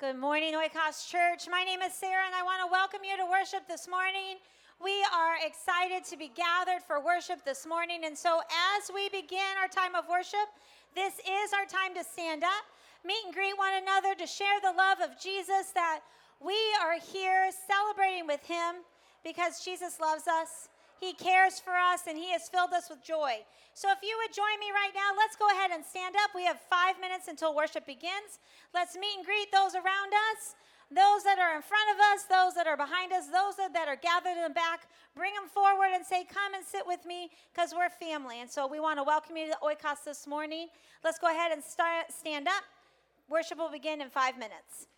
Good morning, Oikos Church. My name is Sarah, and I want to welcome you to worship this morning. We are excited to be gathered for worship this morning. And so, as we begin our time of worship, this is our time to stand up, meet and greet one another, to share the love of Jesus, that we are here celebrating with Him because Jesus loves us. He cares for us and He has filled us with joy. So, if you would join me right now, let's go ahead and stand up. We have five minutes until worship begins. Let's meet and greet those around us, those that are in front of us, those that are behind us, those that are gathered in the back. Bring them forward and say, Come and sit with me because we're family. And so, we want to welcome you to Oikos this morning. Let's go ahead and start, stand up. Worship will begin in five minutes.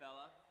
Bella. Okay.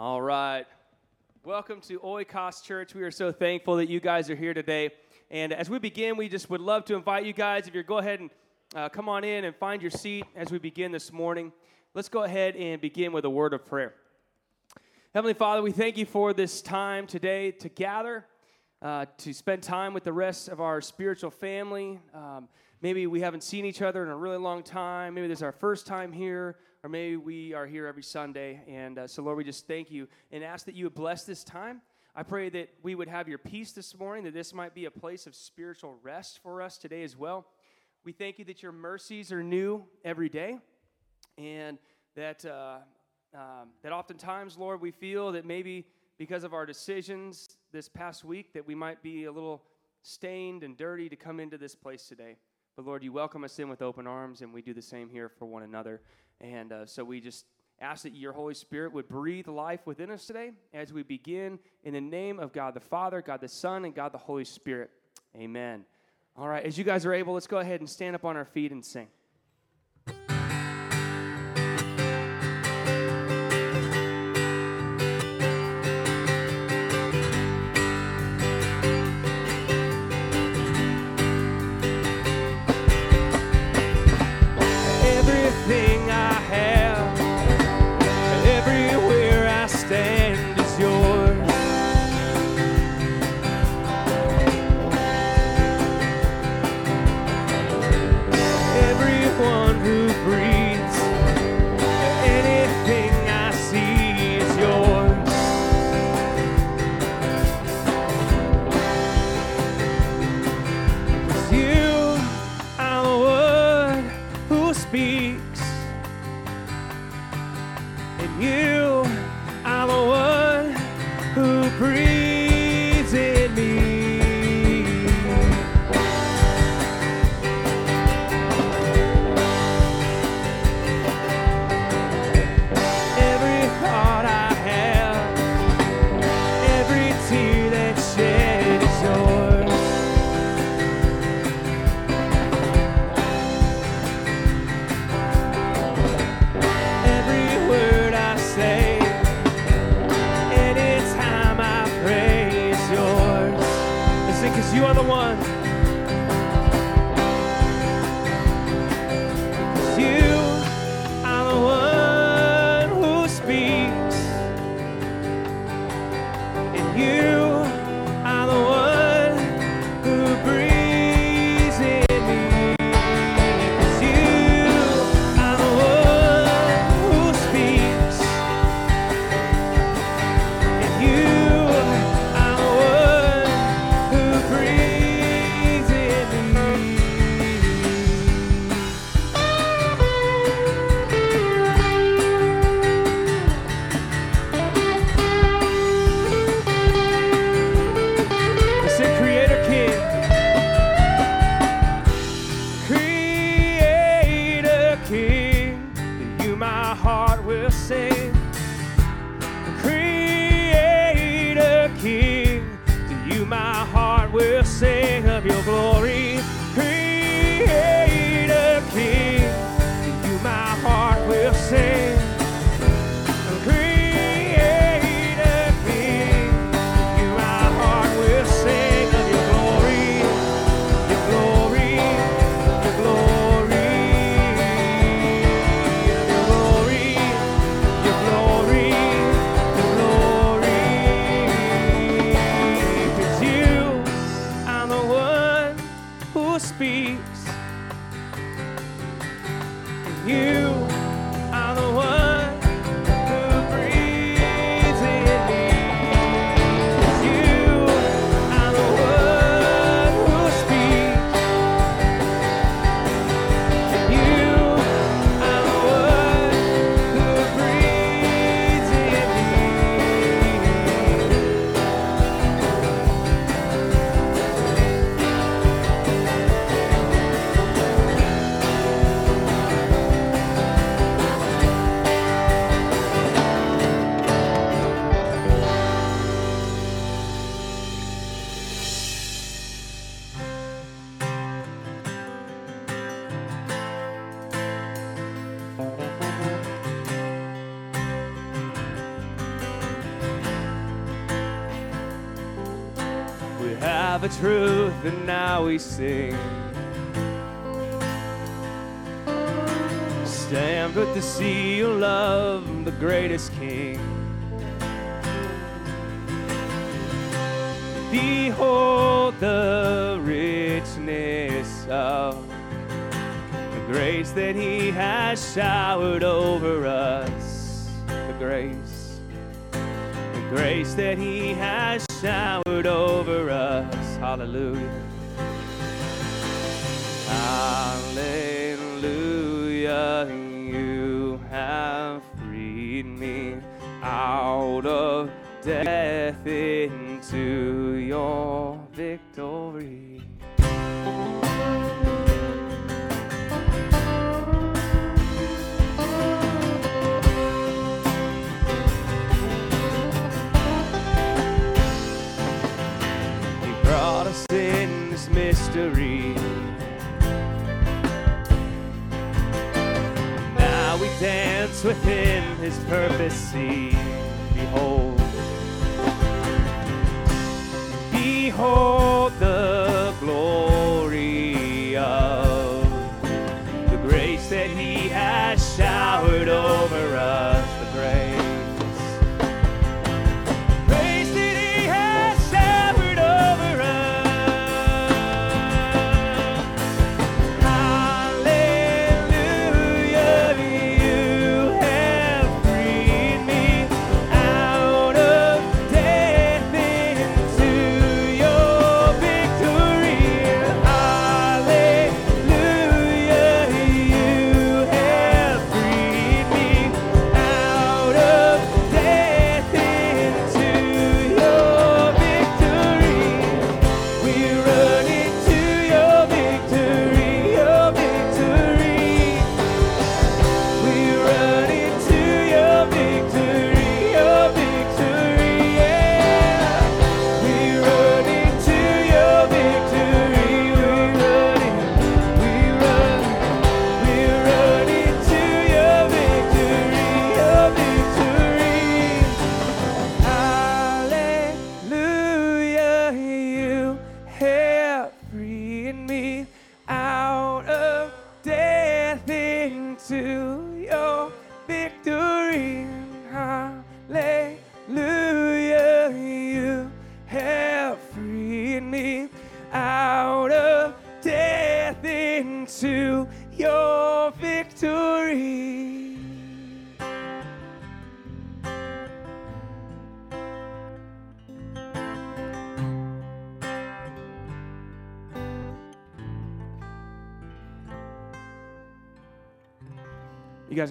All right. Welcome to Oikos Church. We are so thankful that you guys are here today. And as we begin, we just would love to invite you guys, if you're go ahead and uh, come on in and find your seat as we begin this morning. Let's go ahead and begin with a word of prayer. Heavenly Father, we thank you for this time today to gather, uh, to spend time with the rest of our spiritual family. Um, maybe we haven't seen each other in a really long time. Maybe this is our first time here, or maybe we are here every Sunday. And uh, so, Lord, we just thank you and ask that you would bless this time. I pray that we would have your peace this morning, that this might be a place of spiritual rest for us today as well. We thank you that your mercies are new every day, and that uh, um, that oftentimes, Lord, we feel that maybe because of our decisions this past week that we might be a little stained and dirty to come into this place today. But Lord, you welcome us in with open arms, and we do the same here for one another. And uh, so we just ask that your Holy Spirit would breathe life within us today as we begin in the name of God the Father, God the Son, and God the Holy Spirit. Amen. All right, as you guys are able, let's go ahead and stand up on our feet and sing. And now we sing. Victory. He brought us in this mystery. Now we dance within his purpose. See, behold. Behold the glory of the grace that He has showered over us.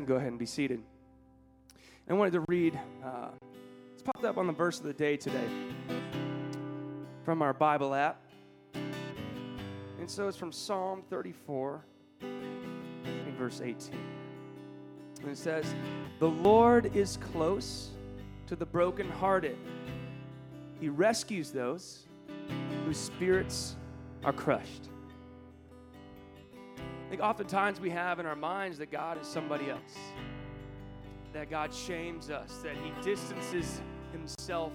Go ahead and be seated. I wanted to read, uh, it's popped up on the verse of the day today from our Bible app. And so it's from Psalm 34, in verse 18. And it says, The Lord is close to the brokenhearted, He rescues those whose spirits are crushed. I think oftentimes we have in our minds that God is somebody else, that God shames us, that He distances Himself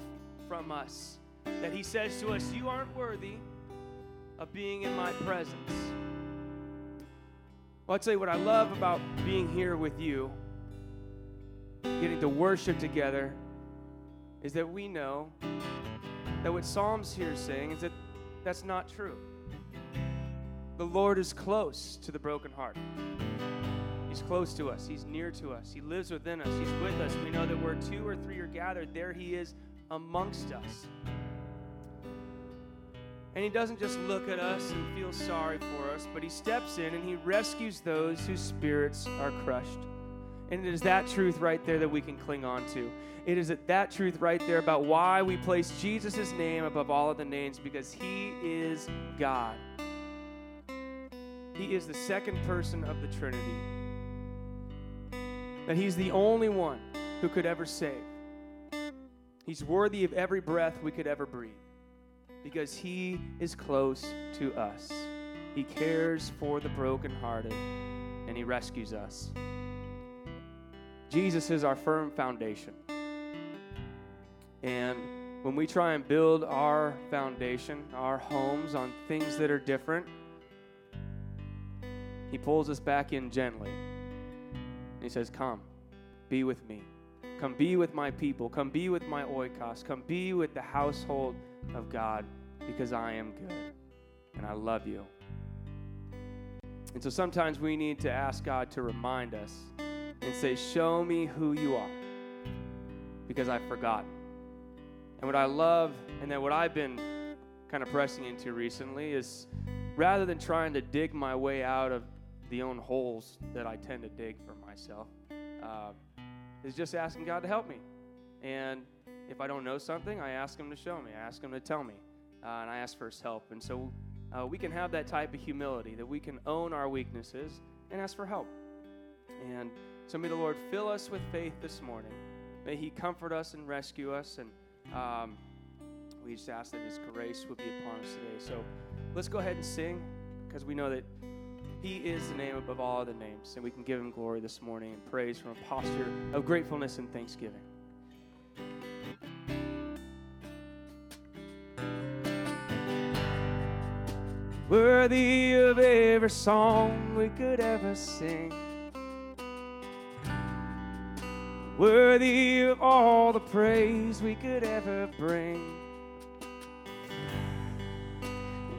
from us, that He says to us, You aren't worthy of being in my presence. Well, I'll tell you what I love about being here with you, getting to worship together, is that we know that what Psalms here is saying is that that's not true. The Lord is close to the brokenhearted. He's close to us. He's near to us. He lives within us. He's with us. We know that where two or three are gathered, there He is amongst us. And He doesn't just look at us and feel sorry for us, but He steps in and He rescues those whose spirits are crushed. And it is that truth right there that we can cling on to. It is that truth right there about why we place Jesus' name above all of the names because He is God. He is the second person of the Trinity. That He's the only one who could ever save. He's worthy of every breath we could ever breathe because He is close to us. He cares for the brokenhearted and He rescues us. Jesus is our firm foundation. And when we try and build our foundation, our homes on things that are different, He pulls us back in gently. He says, Come, be with me. Come be with my people. Come be with my oikos. Come be with the household of God because I am good and I love you. And so sometimes we need to ask God to remind us and say, Show me who you are because I've forgotten. And what I love, and then what I've been kind of pressing into recently is rather than trying to dig my way out of the own holes that I tend to dig for myself, uh, is just asking God to help me. And if I don't know something, I ask Him to show me, I ask Him to tell me, uh, and I ask for His help. And so uh, we can have that type of humility that we can own our weaknesses and ask for help. And so may the Lord fill us with faith this morning. May He comfort us and rescue us. And um, we just ask that His grace would be upon us today. So let's go ahead and sing because we know that He is the name above all other names. And we can give Him glory this morning and praise from a posture of gratefulness and thanksgiving. Worthy of every song we could ever sing worthy of all the praise we could ever bring.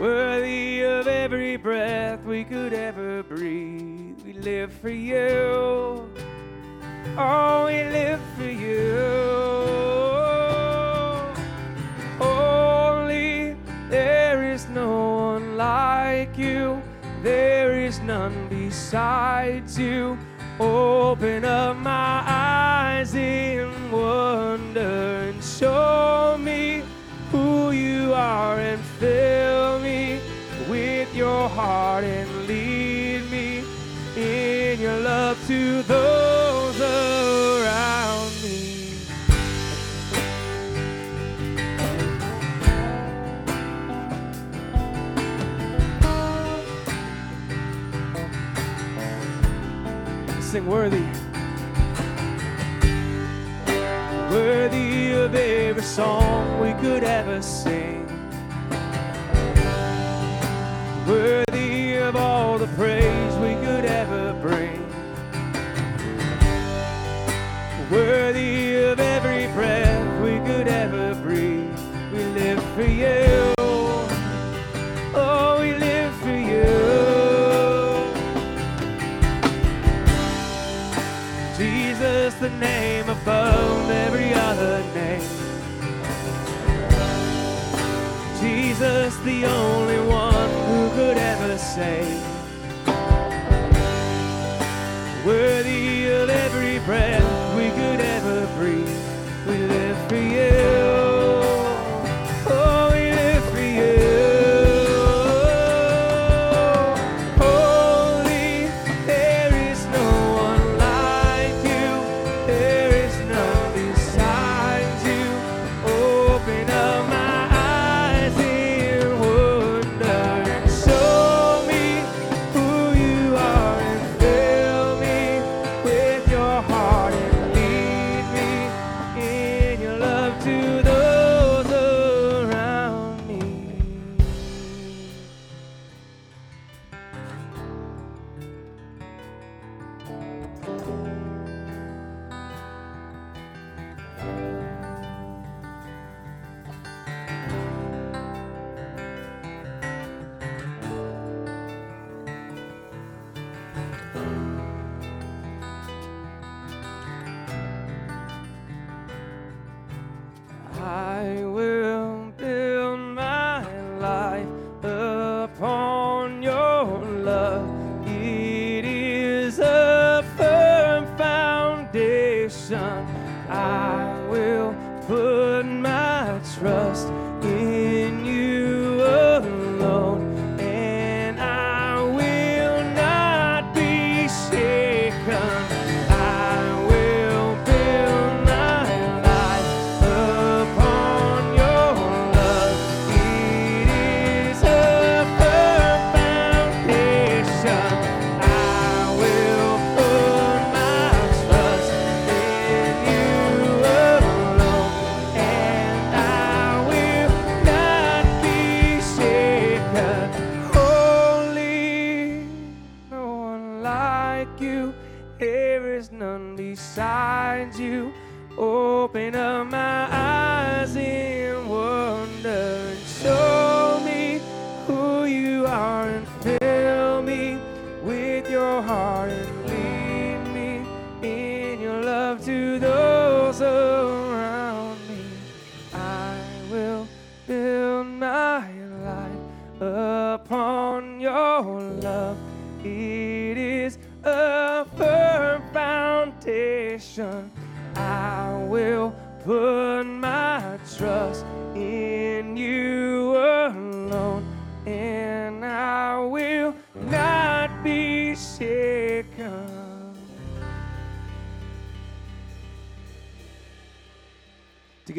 Worthy of every breath we could ever breathe, we live for you. Oh, we live for you. Holy, there is no one like you, there is none besides you. Open up my eyes in wonder and show me who you are and fill your heart and lead me in your love to those around me. Sing worthy. Worthy of every song we could ever sing. Of all the praise we could ever bring. Worthy of every breath we could ever breathe. We live for you. Oh, we live for you. Jesus, the name above every other name. Jesus, the only one save. Worthy of every breath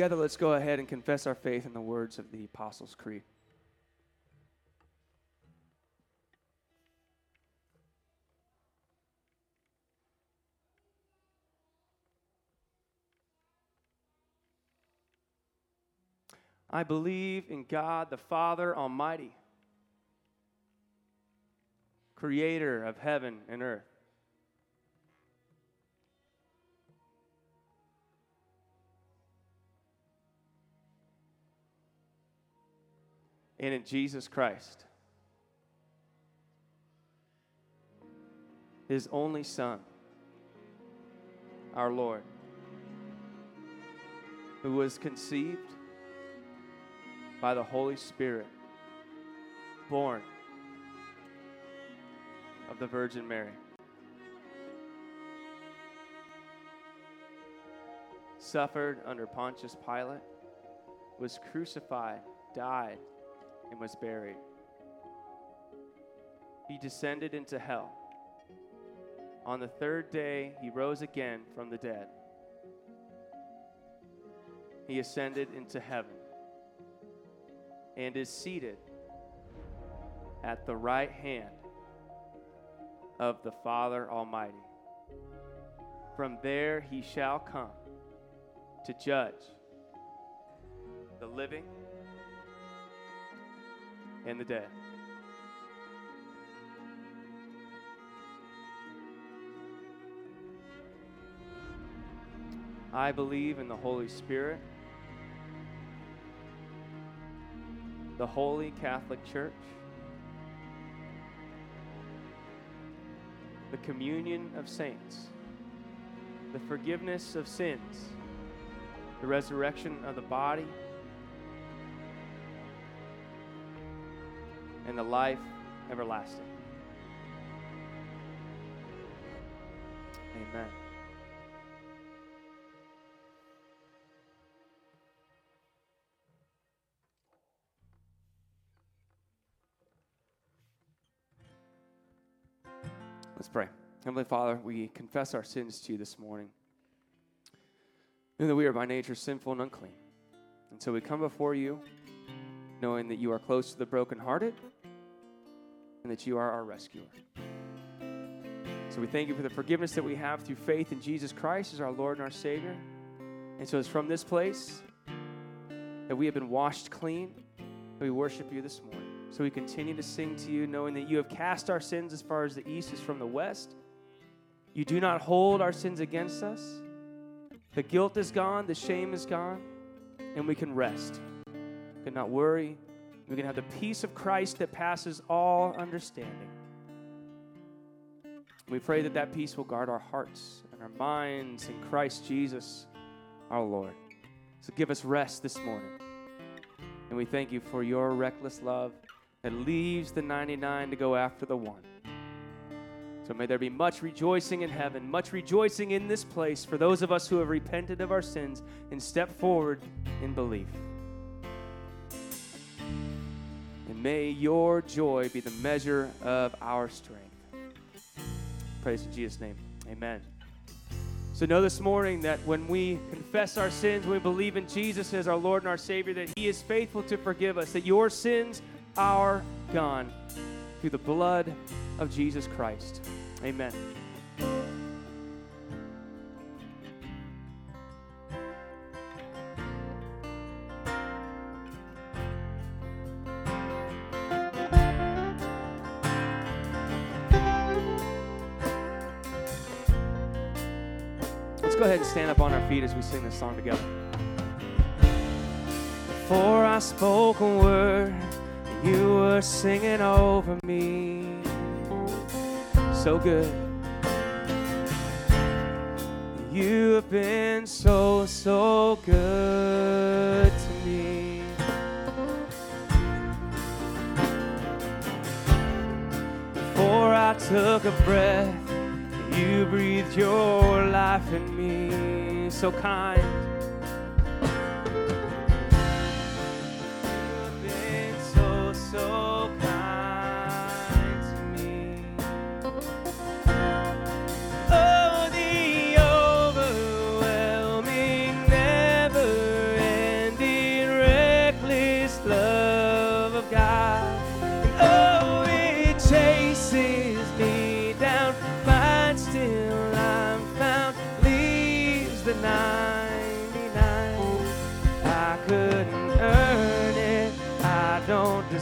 Together, let's go ahead and confess our faith in the words of the Apostles' Creed. I believe in God the Father Almighty, creator of heaven and earth. And in Jesus Christ, his only Son, our Lord, who was conceived by the Holy Spirit, born of the Virgin Mary. Suffered under Pontius Pilate, was crucified, died, and was buried. He descended into hell. On the third day, he rose again from the dead. He ascended into heaven and is seated at the right hand of the Father Almighty. From there he shall come to judge the living and the dead. I believe in the Holy Spirit the Holy Catholic Church, the communion of saints, the forgiveness of sins, the resurrection of the body, and the life everlasting. Amen. Let's pray. Heavenly Father, we confess our sins to you this morning. And that we are by nature sinful and unclean. And so we come before you knowing that you are close to the brokenhearted and that you are our rescuer. So we thank you for the forgiveness that we have through faith in Jesus Christ as our Lord and our Savior. And so it's from this place that we have been washed clean we worship you this morning. So we continue to sing to you, knowing that you have cast our sins as far as the east is from the west. You do not hold our sins against us. The guilt is gone, the shame is gone, and we can rest. We can not worry. We can have the peace of Christ that passes all understanding. We pray that that peace will guard our hearts and our minds in Christ Jesus, our Lord. So give us rest this morning. And we thank you for your reckless love that leaves the 99 to go after the one. So may there be much rejoicing in heaven, much rejoicing in this place for those of us who have repented of our sins and stepped forward in belief. And may your joy be the measure of our strength. Praise in Jesus' name. Amen. So know this morning that when we confess our sins, when we believe in Jesus as our Lord and our Savior, that He is faithful to forgive us, that your sins are gone through the blood of Jesus Christ. Amen. feet as we sing this song together. Before I spoke a word, you were singing over me. So good. You have been so, so good to me. Before I took a breath, you breathed your life in so kind. Been so, so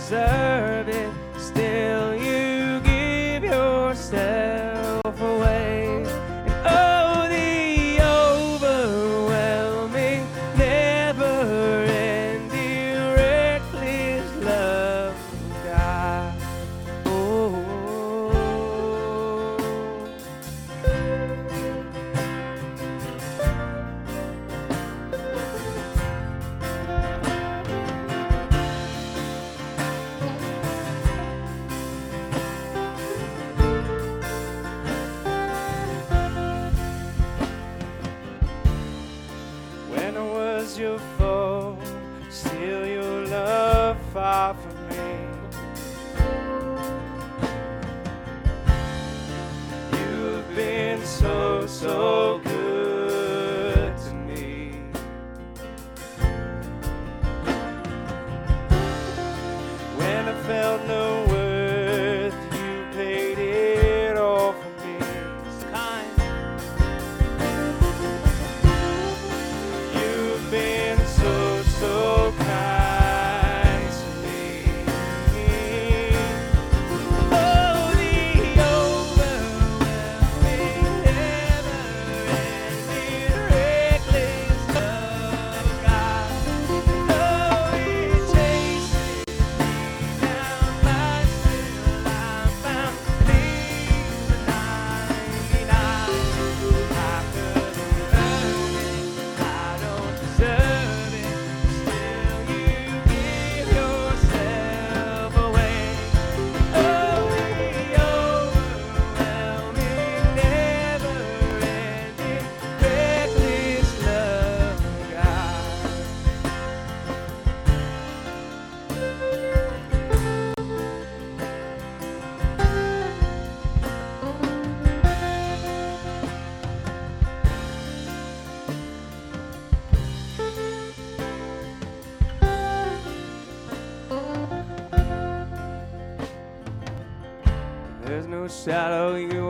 deserve. shadow you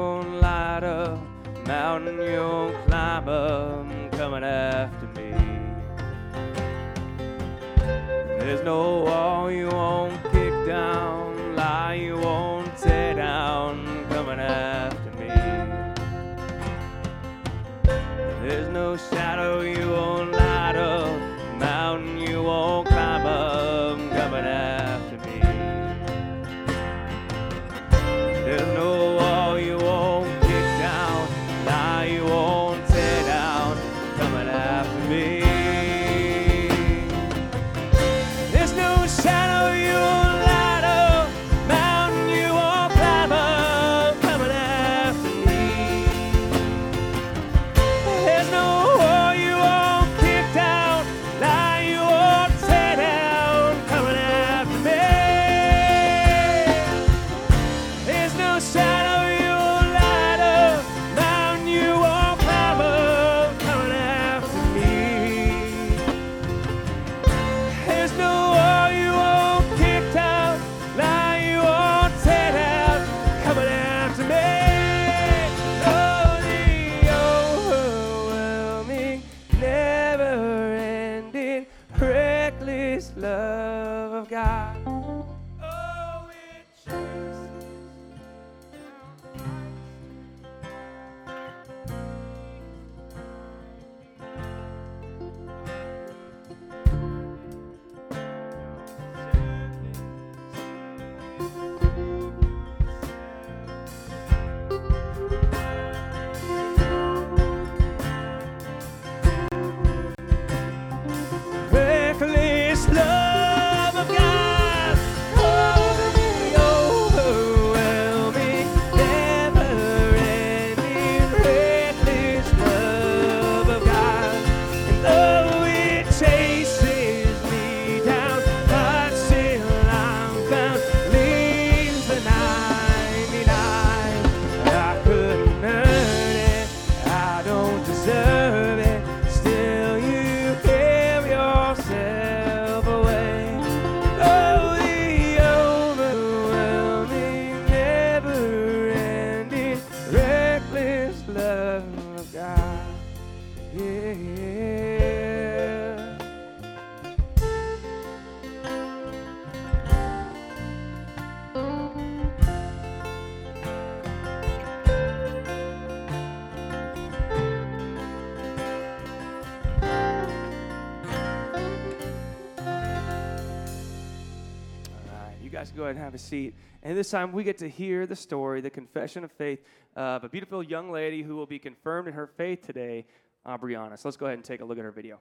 ahead and have a seat. And this time we get to hear the story, the confession of faith of a beautiful young lady who will be confirmed in her faith today, Aubriana. So let's go ahead and take a look at her video.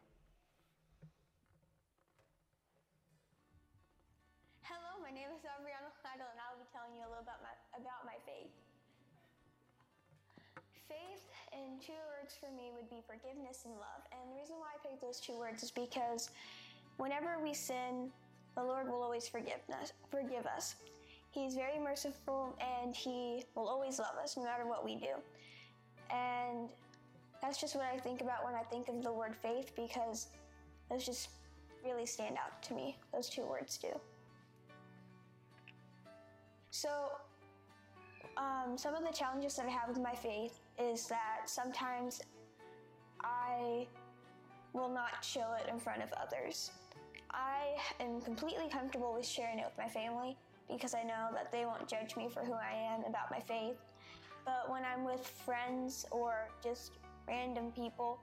Hello, my name is Aubriana Heidel, and I'll be telling you a little about my, about my faith. Faith, in two words for me, would be forgiveness and love. And the reason why I picked those two words is because whenever we sin, the Lord will always forgive us. Forgive us. He's very merciful, and He will always love us, no matter what we do. And that's just what I think about when I think of the word faith, because those just really stand out to me. Those two words do. So, um, some of the challenges that I have with my faith is that sometimes I will not show it in front of others. I am completely comfortable with sharing it with my family because I know that they won't judge me for who I am about my faith. But when I'm with friends or just random people,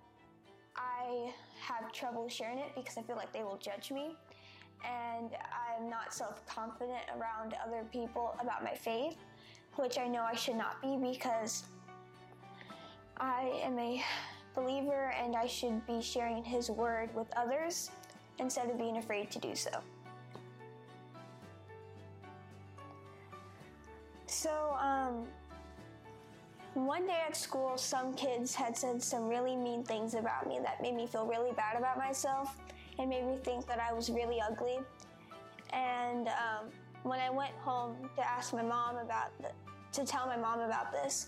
I have trouble sharing it because I feel like they will judge me and I'm not self confident around other people about my faith, which I know I should not be because I am a believer and I should be sharing His word with others instead of being afraid to do so. So, um, one day at school, some kids had said some really mean things about me that made me feel really bad about myself and made me think that I was really ugly. And um, when I went home to ask my mom about to tell my mom about this,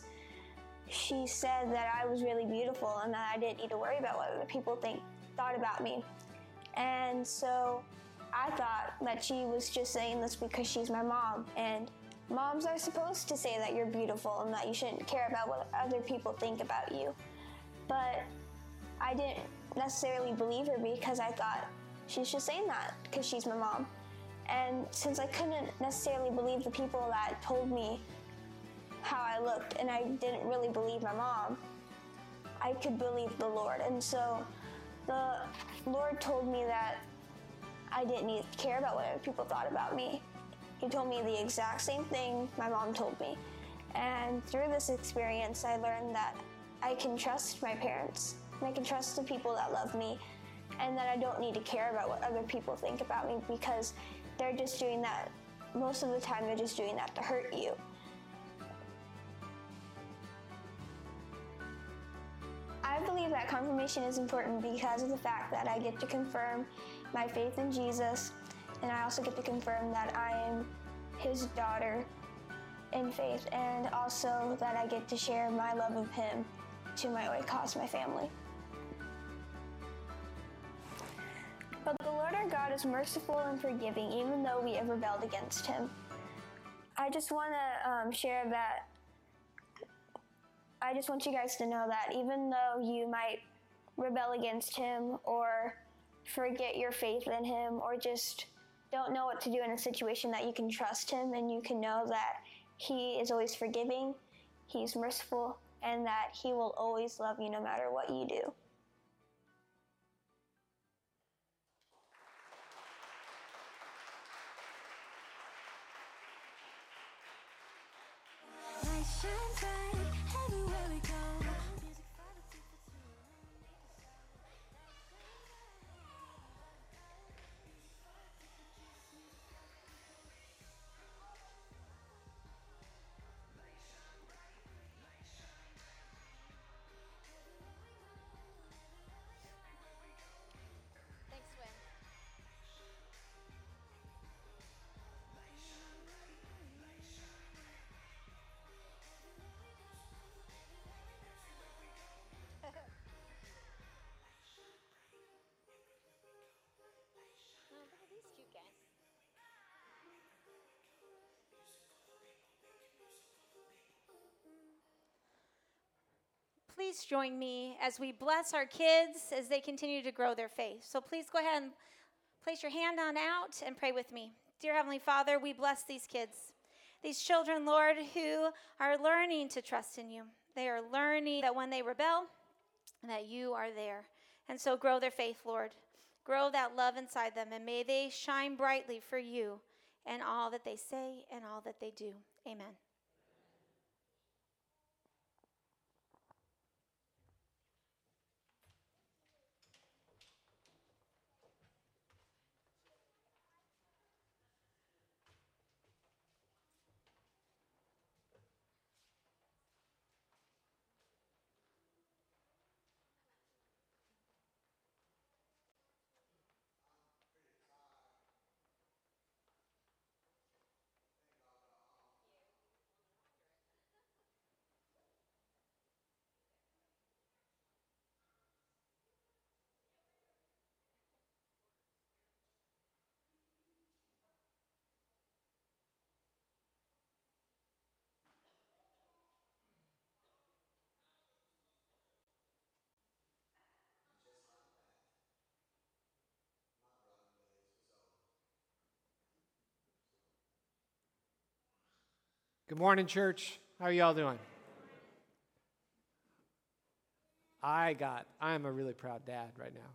she said that I was really beautiful and that I didn't need to worry about what other people think thought about me. And so I thought that she was just saying this because she's my mom and moms are supposed to say that you're beautiful and that you shouldn't care about what other people think about you. But I didn't necessarily believe her because I thought she's just saying that because she's my mom. And since I couldn't necessarily believe the people that told me how I looked and I didn't really believe my mom, I could believe the Lord. And so the Lord told me that I didn't need to care about what other people thought about me. He told me the exact same thing my mom told me. And through this experience, I learned that I can trust my parents and I can trust the people that love me and that I don't need to care about what other people think about me because they're just doing that. Most of the time, they're just doing that to hurt you. I believe that confirmation is important because of the fact that I get to confirm my faith in Jesus, and I also get to confirm that I am his daughter in faith, and also that I get to share my love of him to my Oikos, my family. But the Lord our God is merciful and forgiving, even though we have rebelled against him. I just want to um, share that. I just want you guys to know that even though you might rebel against him or forget your faith in him or just don't know what to do in a situation that you can trust him and you can know that he is always forgiving, he's merciful, and that he will always love you no matter what you do. Bright Please join me as we bless our kids as they continue to grow their faith. So please go ahead and place your hand on out and pray with me. Dear Heavenly Father, we bless these kids, these children, Lord, who are learning to trust in you. They are learning that when they rebel, that you are there. And so grow their faith, Lord. Grow that love inside them, and may they shine brightly for you in all that they say and all that they do. Amen. Good morning, church. How are y'all doing? I got, I'm a really proud dad right now.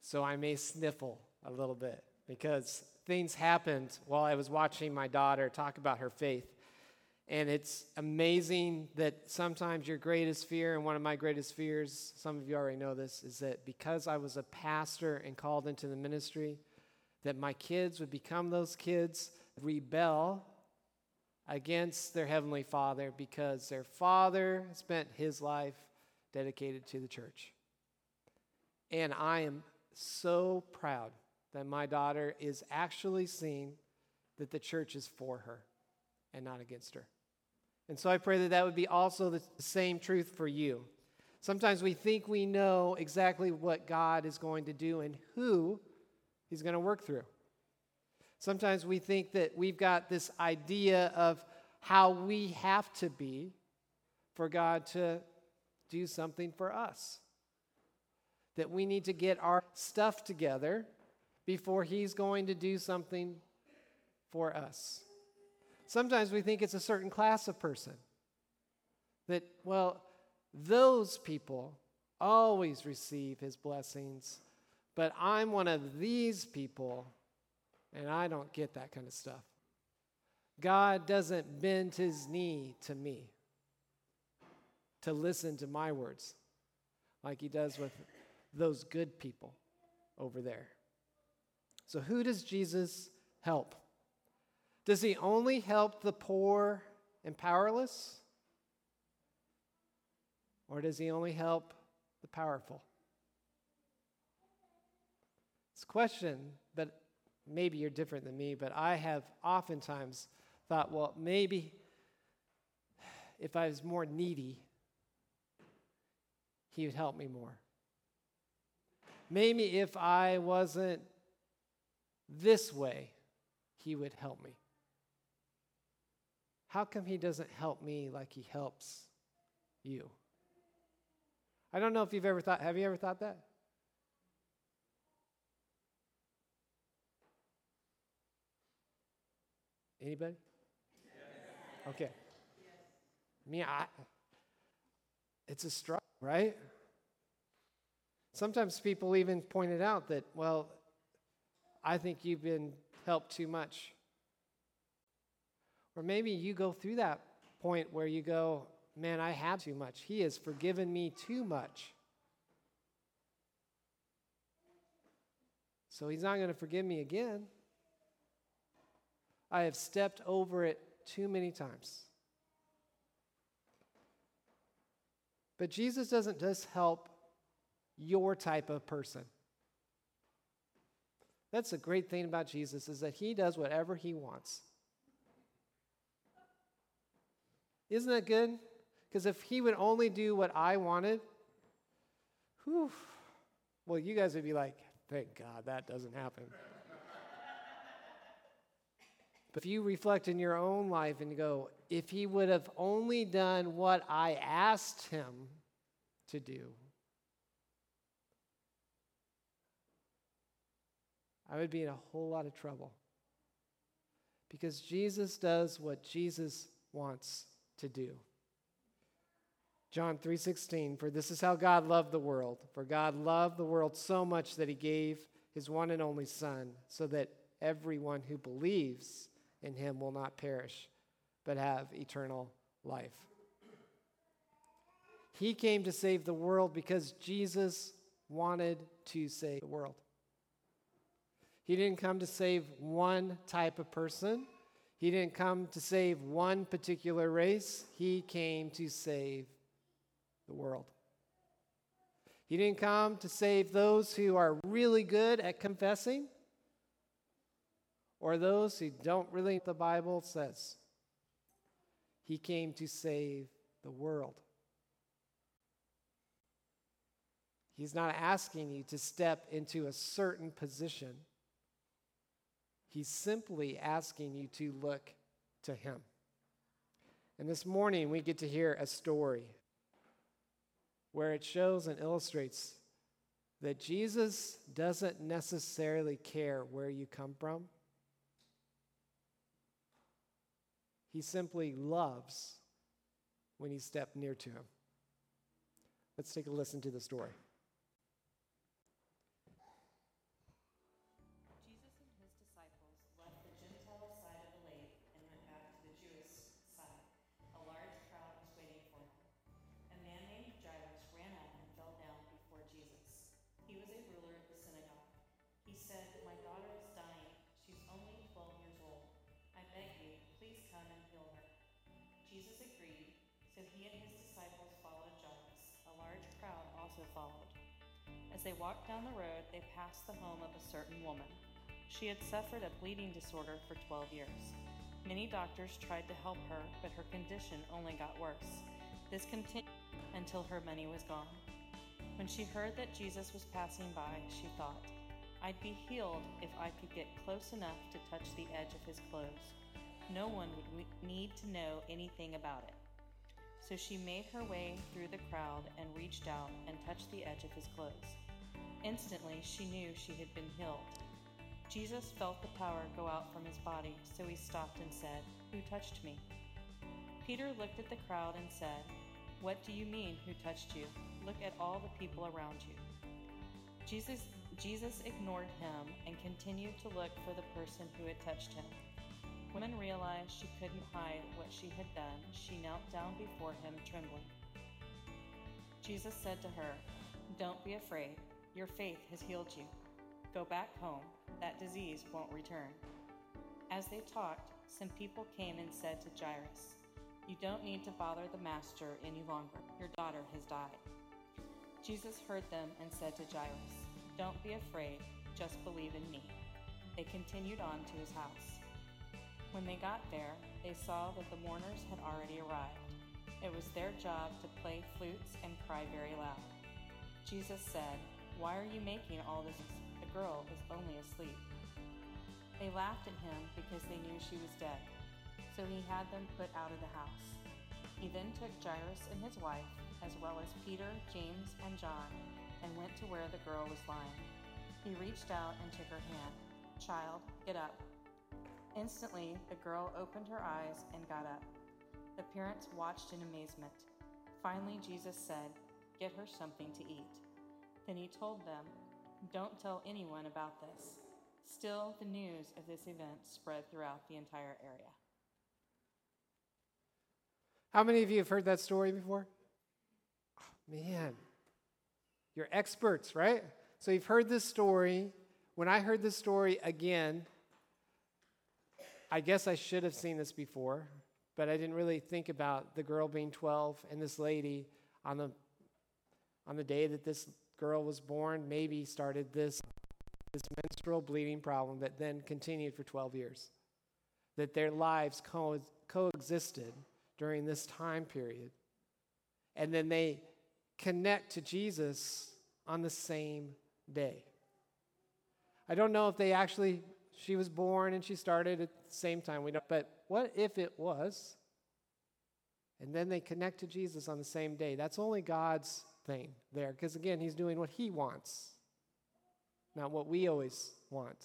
So I may sniffle a little bit because things happened while I was watching my daughter talk about her faith. And it's amazing that sometimes your greatest fear, and one of my greatest fears, some of you already know this, is that because I was a pastor and called into the ministry, that my kids would become those kids, rebel against their heavenly father because their father spent his life dedicated to the church. And I am so proud that my daughter is actually seeing that the church is for her and not against her. And so I pray that that would be also the same truth for you. Sometimes we think we know exactly what God is going to do and who he's going to work through. Sometimes we think that we've got this idea of how we have to be for God to do something for us. That we need to get our stuff together before He's going to do something for us. Sometimes we think it's a certain class of person. That, well, those people always receive His blessings, but I'm one of these people and I don't get that kind of stuff. God doesn't bend his knee to me to listen to my words like he does with those good people over there. So, who does Jesus help? Does he only help the poor and powerless? Or does he only help the powerful? A question, maybe you're different than me, but I have oftentimes thought, well, maybe if I was more needy, he would help me more. Maybe if I wasn't this way, he would help me. How come he doesn't help me like he helps you? I don't know if you've ever thought, have you ever thought that? Anybody? Okay. Me, I, it's a struggle, right? Sometimes people even pointed out that, well, I think you've been helped too much. Or maybe you go through that point where you go, man, I have too much. He has forgiven me too much. So he's not going to forgive me again. I have stepped over it too many times. But Jesus doesn't just help your type of person. That's the great thing about Jesus is that he does whatever he wants. Isn't that good? Because if he would only do what I wanted, whew, well, you guys would be like, thank God that doesn't happen. But if you reflect in your own life and go, if he would have only done what I asked him to do, I would be in a whole lot of trouble. Because Jesus does what Jesus wants to do. John 3:16 For this is how God loved the world for God loved the world so much that he gave his one and only son so that everyone who believes in him will not perish, but have eternal life. He came to save the world because Jesus wanted to save the world. He didn't come to save one type of person. He didn't come to save one particular race. He came to save the world. He didn't come to save those who are really good at confessing or those who don't really the Bible says. He came to save the world. He's not asking you to step into a certain position. He's simply asking you to look to Him. And this morning, we get to hear a story where it shows and illustrates that Jesus doesn't necessarily care where you come from. He simply loves when you step near to him. Let's take a listen to the story. They walked down the road, they passed the home of a certain woman. She had suffered a bleeding disorder for 12 years. Many doctors tried to help her, but her condition only got worse. This continued until her money was gone. When she heard that Jesus was passing by, she thought, I'd be healed if I could get close enough to touch the edge of his clothes. No one would need to know anything about it. So she made her way through the crowd and reached out and touched the edge of his clothes. Instantly, she knew she had been healed. Jesus felt the power go out from his body, so he stopped and said, Who touched me? Peter looked at the crowd and said, What do you mean, who touched you? Look at all the people around you. Jesus, Jesus ignored him and continued to look for the person who had touched him. Woman realized she couldn't hide what she had done, she knelt down before him, trembling. Jesus said to her, Don't be afraid. Your faith has healed you. Go back home. That disease won't return. As they talked, some people came and said to Jairus, You don't need to bother the master any longer. Your daughter has died. Jesus heard them and said to Jairus, Don't be afraid, just believe in me. They continued on to his house. When they got there, they saw that the mourners had already arrived. It was their job to play flutes and cry very loud. Jesus said, Why are you making all this? The girl is only asleep. They laughed at him because they knew she was dead, so he had them put out of the house. He then took Jairus and his wife, as well as Peter, James, and John, and went to where the girl was lying. He reached out and took her hand. Child, get up. Instantly, the girl opened her eyes and got up. The parents watched in amazement. Finally, Jesus said, Get her something to eat. Then he told them, Don't tell anyone about this. Still, the news of this event spread throughout the entire area. How many of you have heard that story before? Oh, man, you're experts, right? So you've heard this story. When I heard this story again, I guess I should have seen this before, but I didn't really think about the girl being 12 and this lady on the on the day that this girl was born maybe started this this menstrual bleeding problem that then continued for 12 years. That their lives co- coexisted during this time period. And then they connect to Jesus on the same day. I don't know if they actually, she was born and she started at the same time. We don't, but what if it was? And then they connect to Jesus on the same day. That's only God's thing there, because again, He's doing what He wants, not what we always want.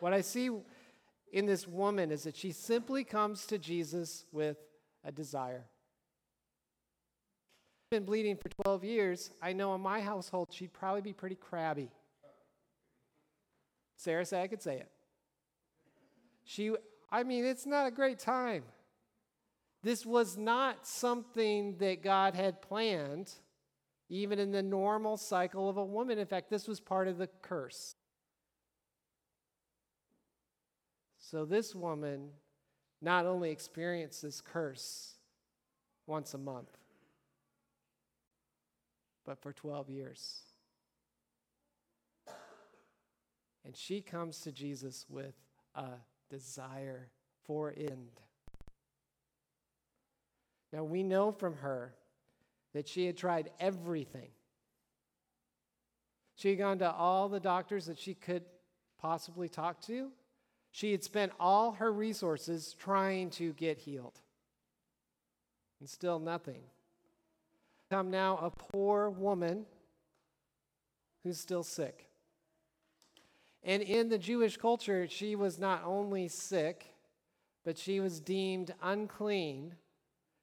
What I see in this woman is that she simply comes to Jesus with a desire. I've Been bleeding for 12 years. I know in my household she'd probably be pretty crabby. Sarah said I could say it. She, I mean, it's not a great time. This was not something that God had planned, even in the normal cycle of a woman. In fact, this was part of the curse. So this woman not only experienced this curse once a month, but for 12 years. And she comes to Jesus with a desire for end. Now we know from her that she had tried everything. She had gone to all the doctors that she could possibly talk to. She had spent all her resources trying to get healed. And still nothing. I'm now a poor woman who's still sick. And in the Jewish culture, she was not only sick, but she was deemed unclean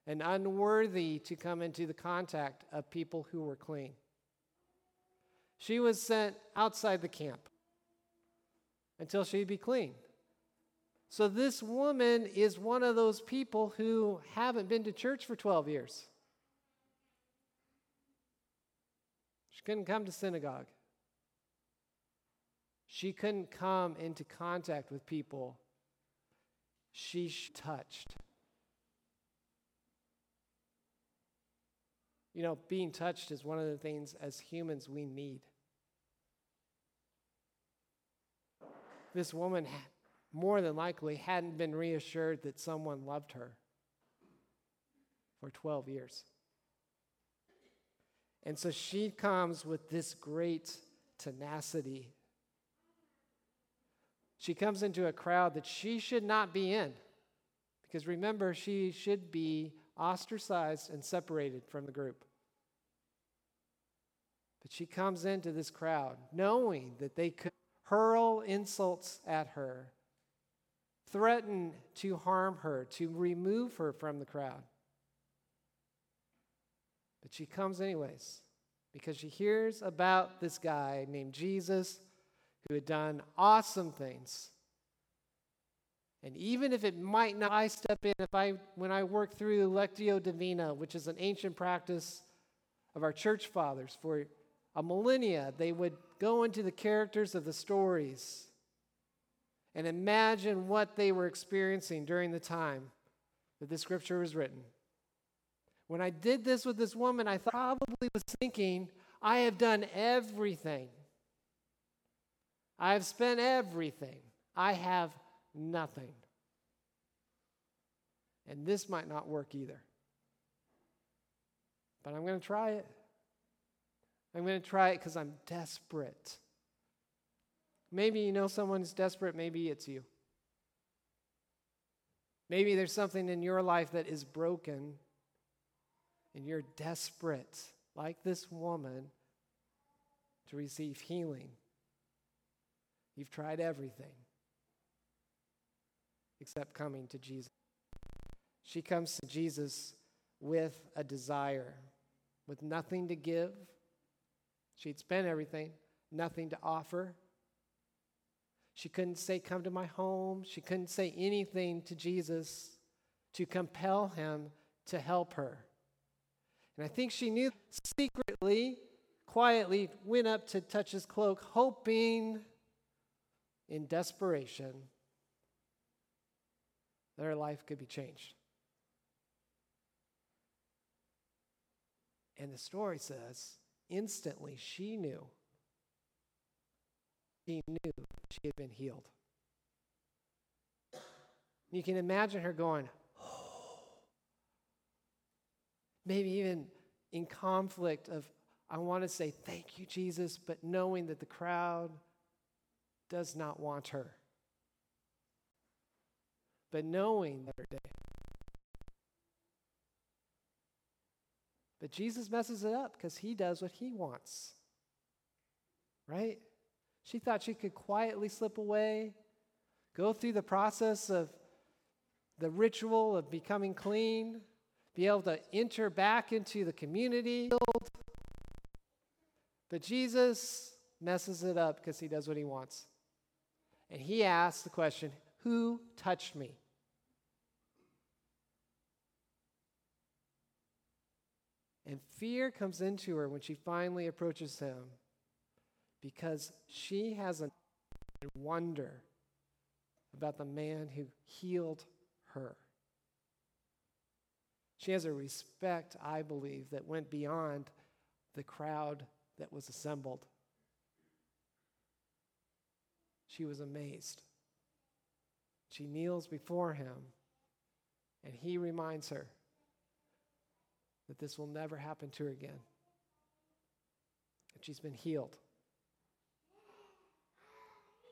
and unworthy to come into the contact of people who were clean. She was sent outside the camp until she'd be clean. So, this woman is one of those people who haven't been to church for 12 years. She couldn't come to synagogue. She couldn't come into contact with people she touched. You know, being touched is one of the things as humans we need. This woman, more than likely, hadn't been reassured that someone loved her for 12 years. And so she comes with this great tenacity she comes into a crowd that she should not be in. Because remember, she should be ostracized and separated from the group. But she comes into this crowd knowing that they could hurl insults at her, threaten to harm her, to remove her from the crowd. But she comes anyways because she hears about this guy named Jesus who had done awesome things. And even if it might not, I step in if I when I work through Lectio Divina, which is an ancient practice of our church fathers for a millennia, they would go into the characters of the stories and imagine what they were experiencing during the time that the scripture was written. When I did this with this woman, I probably was thinking, I have done everything. I have spent everything. I have nothing. And this might not work either. But I'm going to try it. I'm going to try it because I'm desperate. Maybe you know someone who's desperate, maybe it's you. Maybe there's something in your life that is broken and you're desperate, like this woman, to receive healing. You've tried everything except coming to Jesus. She comes to Jesus with a desire, with nothing to give. She'd spent everything, nothing to offer. She couldn't say, Come to my home. She couldn't say anything to Jesus to compel him to help her. And I think she knew secretly, quietly, went up to touch his cloak, hoping in desperation her life could be changed. And the story says, instantly she knew. She knew she had been healed. You can imagine her going, maybe even in conflict of, I want to say thank you, Jesus, but knowing that the crowd does not want her. But knowing that her day. But Jesus messes it up because he does what he wants. Right? She thought she could quietly slip away, go through the process of the ritual of becoming clean, be able to enter back into the community. But Jesus messes it up because he does what he wants. And he asks the question Who touched me? And fear comes into her when she finally approaches him because she has a wonder about the man who healed her. She has a respect, I believe, that went beyond the crowd that was assembled. She was amazed. She kneels before him, and he reminds her that this will never happen to her again. That she's been healed.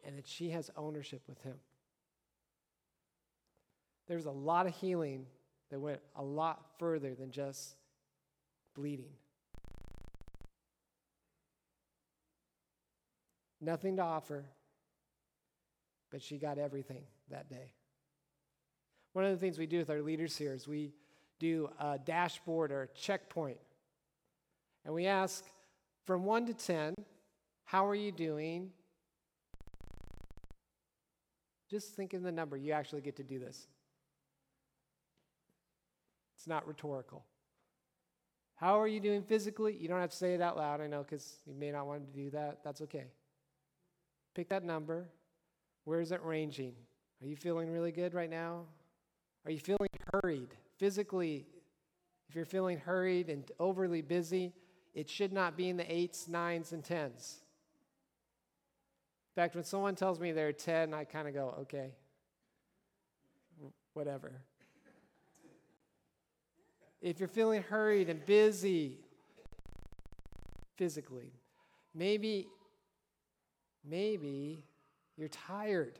And that she has ownership with him. There's a lot of healing that went a lot further than just bleeding. Nothing to offer, but she got everything that day. One of the things we do with our leaders here is we do a dashboard or a checkpoint. And we ask from 1 to 10, how are you doing? Just think of the number. You actually get to do this. It's not rhetorical. How are you doing physically? You don't have to say it out loud, I know, because you may not want to do that. That's okay. Pick that number. Where is it ranging? Are you feeling really good right now? Are you feeling hurried? Physically, if you're feeling hurried and overly busy, it should not be in the eights, nines, and tens. In fact, when someone tells me they're 10, I kind of go, okay, whatever. If you're feeling hurried and busy physically, maybe, maybe you're tired.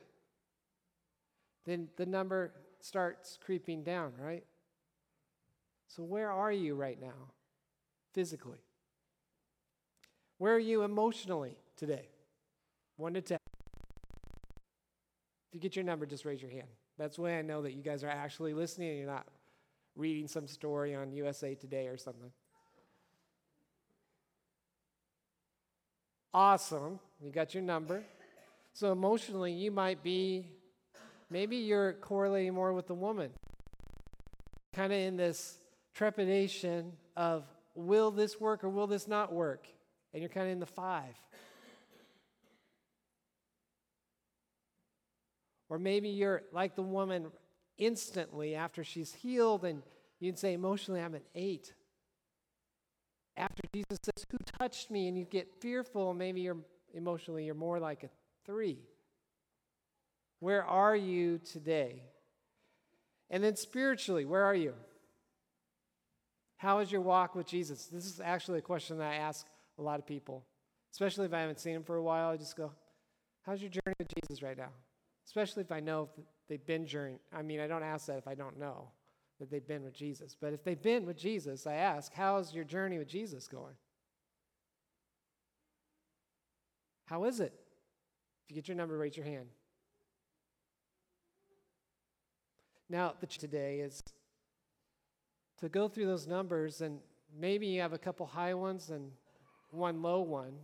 Then the number starts creeping down, right? So, where are you right now, physically? Where are you emotionally today? One to 10. If you get your number, just raise your hand. That's the way I know that you guys are actually listening and you're not reading some story on USA Today or something. Awesome. You got your number. So emotionally, you might be, maybe you're correlating more with the woman. Kind of in this trepidation of, will this work or will this not work? And you're kind of in the five. Or maybe you're like the woman instantly after she's healed, and you'd say, emotionally, I'm an eight. After Jesus says, Who touched me? and you get fearful, maybe you're emotionally, you're more like a three. Where are you today? And then spiritually, where are you? How is your walk with Jesus? This is actually a question that I ask a lot of people, especially if I haven't seen him for a while. I just go, How's your journey with Jesus right now? Especially if I know if they've been journey. I mean, I don't ask that if I don't know that they've been with Jesus. But if they've been with Jesus, I ask, How's your journey with Jesus going? How is it? If you get your number, raise your hand. Now, the today is to go through those numbers, and maybe you have a couple high ones and one low one.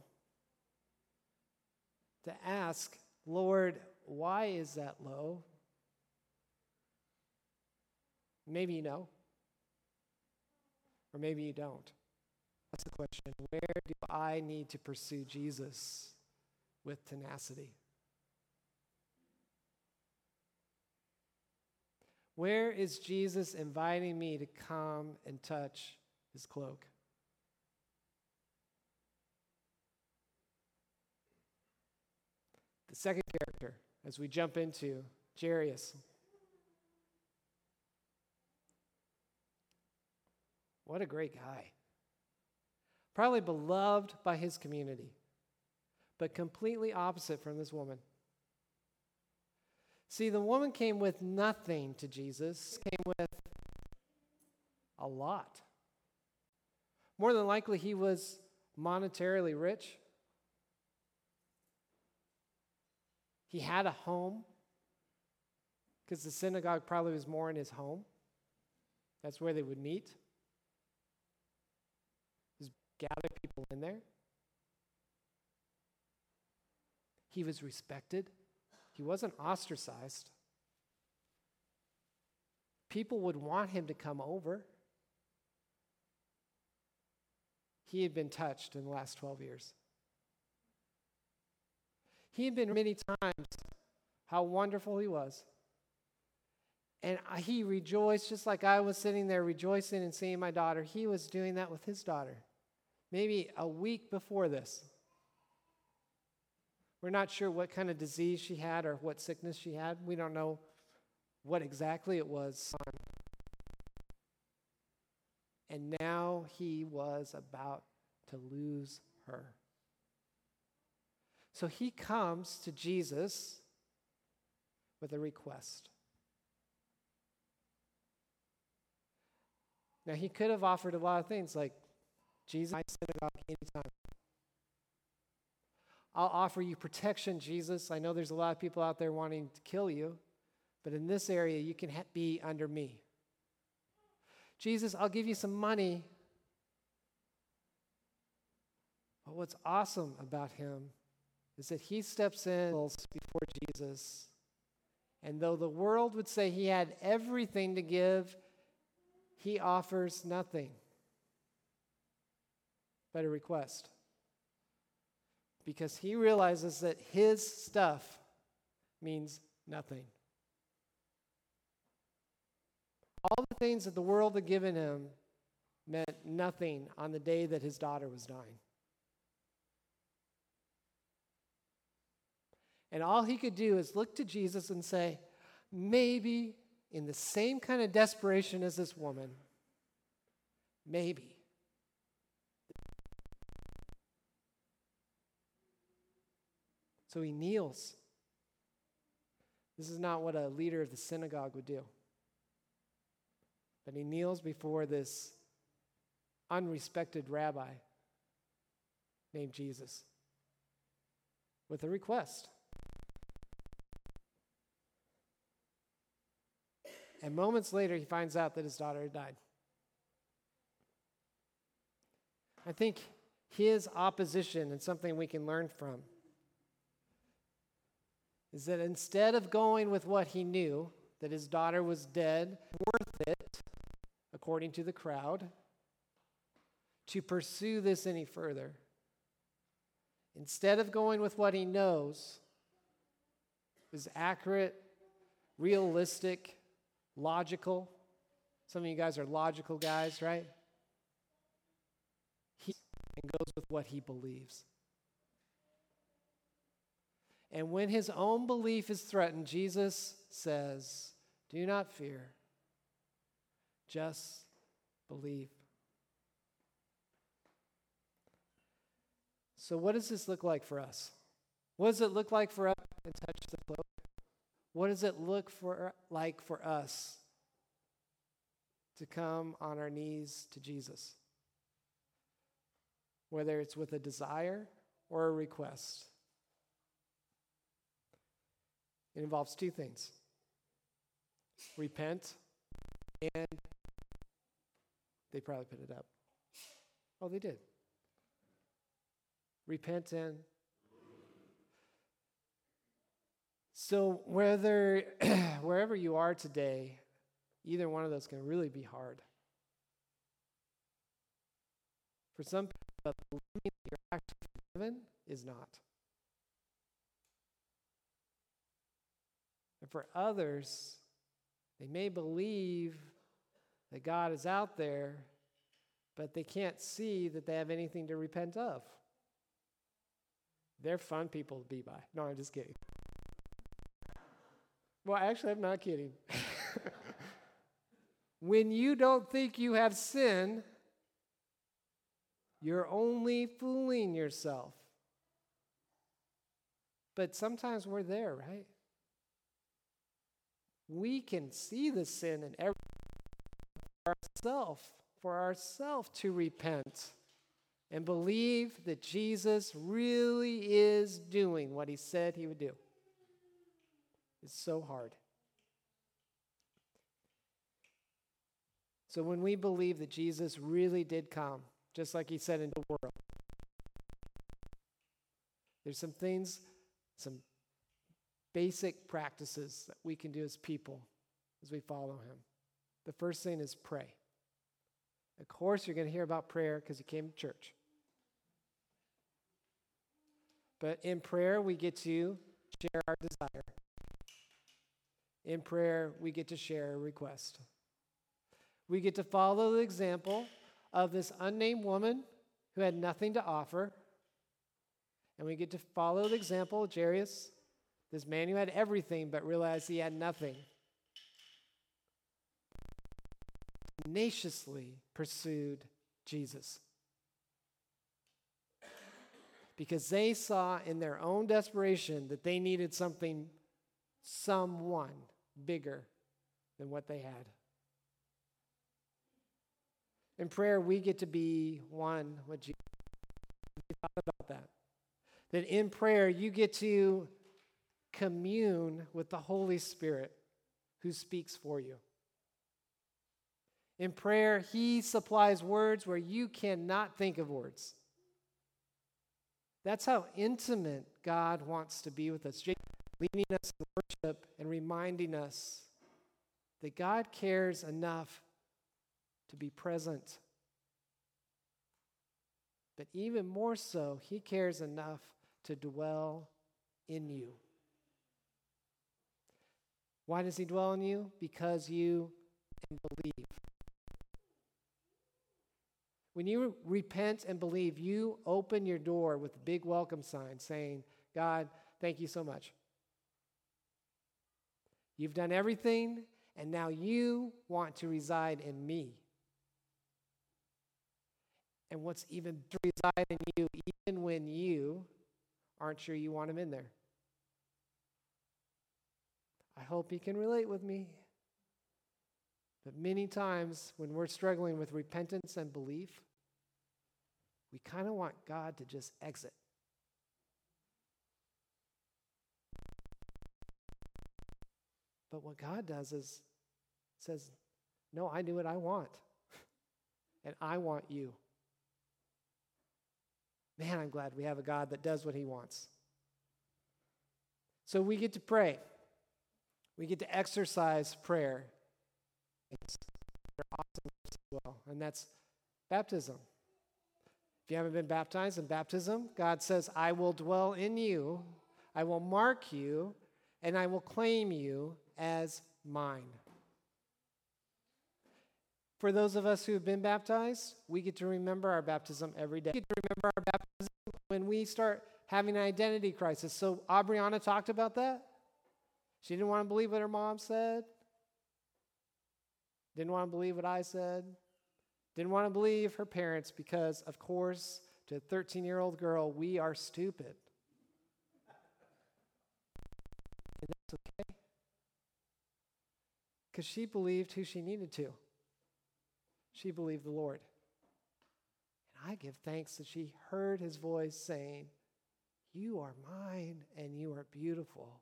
To ask, Lord, why is that low? Maybe you know, or maybe you don't. That's the question. Where do I need to pursue Jesus with tenacity? Where is Jesus inviting me to come and touch his cloak? The second character, as we jump into Jairus. What a great guy. Probably beloved by his community, but completely opposite from this woman. See, the woman came with nothing to Jesus, came with a lot. More than likely, he was monetarily rich. He had a home because the synagogue probably was more in his home. That's where they would meet. Just gather people in there. He was respected. He wasn't ostracized. people would want him to come over. He had been touched in the last 12 years. He had been many times how wonderful he was. And he rejoiced, just like I was sitting there rejoicing and seeing my daughter. He was doing that with his daughter, maybe a week before this. We're not sure what kind of disease she had or what sickness she had. We don't know what exactly it was. And now he was about to lose her. So he comes to Jesus with a request. Now, he could have offered a lot of things like, Jesus, I synagogue anytime. I'll offer you protection, Jesus. I know there's a lot of people out there wanting to kill you, but in this area, you can ha- be under me. Jesus, I'll give you some money. But what's awesome about him is that he steps in before Jesus. And though the world would say he had everything to give, he offers nothing but a request. Because he realizes that his stuff means nothing. All the things that the world had given him meant nothing on the day that his daughter was dying. And all he could do is look to Jesus and say, maybe in the same kind of desperation as this woman, maybe. So he kneels. This is not what a leader of the synagogue would do. But he kneels before this unrespected rabbi named Jesus with a request. And moments later, he finds out that his daughter had died. I think his opposition, and something we can learn from, is that instead of going with what he knew, that his daughter was dead, worth it, according to the crowd, to pursue this any further, instead of going with what he knows is accurate, realistic, logical. Some of you guys are logical guys, right? He goes with what he believes. And when his own belief is threatened, Jesus says, Do not fear, just believe. So, what does this look like for us? What does it look like for us to touch the cloak? What does it look for, like for us to come on our knees to Jesus? Whether it's with a desire or a request. It involves two things repent, and they probably put it up. Oh, they did. Repent and so whether wherever you are today, either one of those can really be hard. For some people, believing that you're actually forgiven is not. And for others, they may believe that God is out there, but they can't see that they have anything to repent of. They're fun people to be by. No, I'm just kidding. Well, actually, I'm not kidding. when you don't think you have sin, you're only fooling yourself. But sometimes we're there, right? We can see the sin in every for ourselves, for ourselves to repent and believe that Jesus really is doing what he said he would do. It's so hard. So when we believe that Jesus really did come, just like he said in the world, there's some things, some basic practices that we can do as people as we follow him. The first thing is pray. Of course, you're going to hear about prayer because you came to church. But in prayer, we get to share our desire. In prayer, we get to share a request. We get to follow the example of this unnamed woman who had nothing to offer. And we get to follow the example of Jairus, this man who had everything but realized he had nothing. Tenaciously pursued Jesus. Because they saw in their own desperation that they needed something, someone bigger than what they had. In prayer, we get to be one with Jesus. Thought about that. That in prayer, you get to commune with the Holy Spirit who speaks for you. In prayer, He supplies words where you cannot think of words. That's how intimate God wants to be with us, leading us in worship and reminding us that God cares enough to be present. But even more so, He cares enough to dwell in you. Why does He dwell in you? Because you believe. When you repent and believe, you open your door with a big welcome sign saying, God, thank you so much. You've done everything, and now you want to reside in me. And what's even to reside in you, even when you aren't sure you want him in there. I hope you can relate with me. But many times when we're struggling with repentance and belief, we kind of want God to just exit. But what God does is says, No, I do what I want. and I want you. Man, I'm glad we have a God that does what he wants. So we get to pray. We get to exercise prayer. And that's baptism. If you haven't been baptized in baptism, God says, I will dwell in you, I will mark you, and I will claim you as mine. For those of us who have been baptized, we get to remember our baptism every day. We get to remember our baptism when we start having an identity crisis. So, Aubriana talked about that. She didn't want to believe what her mom said, didn't want to believe what I said, didn't want to believe her parents because, of course, to a 13 year old girl, we are stupid. And that's okay. Because she believed who she needed to. She believed the Lord. And I give thanks that she heard his voice saying, You are mine and you are beautiful.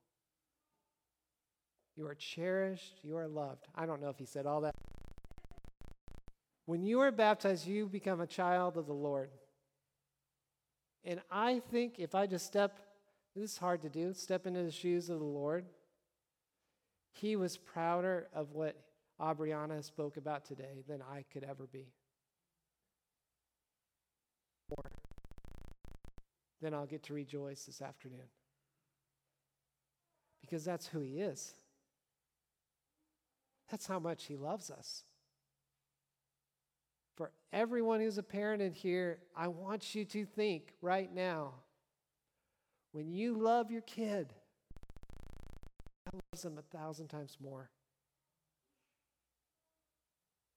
You are cherished, you are loved. I don't know if he said all that. When you are baptized, you become a child of the Lord. And I think if I just step, this is hard to do, step into the shoes of the Lord, he was prouder of what Aubriana spoke about today than I could ever be. More than I'll get to rejoice this afternoon. Because that's who he is. That's how much he loves us. For everyone who's a parent in here, I want you to think right now when you love your kid, God loves them a thousand times more.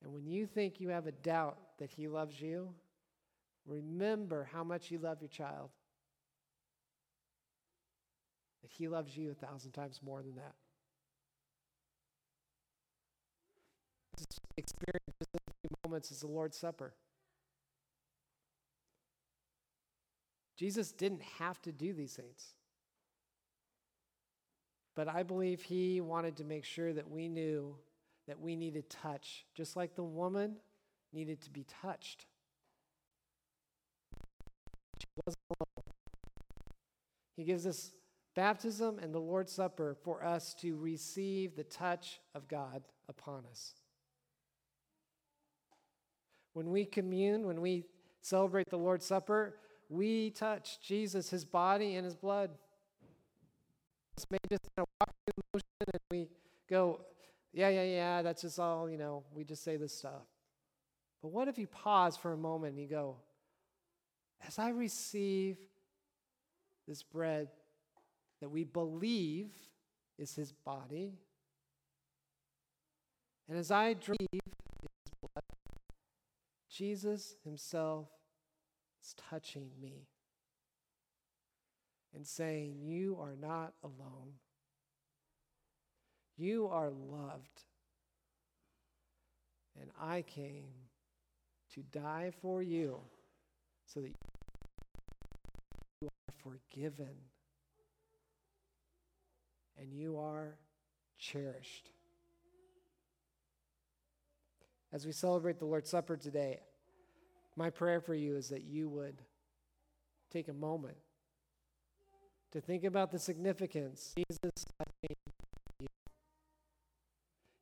And when you think you have a doubt that He loves you, remember how much you love your child. That He loves you a thousand times more than that. This experience in a few moments is the Lord's Supper. Jesus didn't have to do these things. But I believe he wanted to make sure that we knew that we needed touch, just like the woman needed to be touched. She wasn't alone. He gives us baptism and the Lord's Supper for us to receive the touch of God upon us. When we commune, when we celebrate the Lord's Supper, we touch Jesus, his body and his blood. This may just kind of walk through motion and we go, yeah, yeah, yeah, that's just all, you know, we just say this stuff. But what if you pause for a moment and you go, as I receive this bread that we believe is his body, and as I drink Jesus himself is touching me and saying, You are not alone. You are loved. And I came to die for you so that you are forgiven and you are cherished. As we celebrate the Lord's Supper today, my prayer for you is that you would take a moment to think about the significance Jesus you.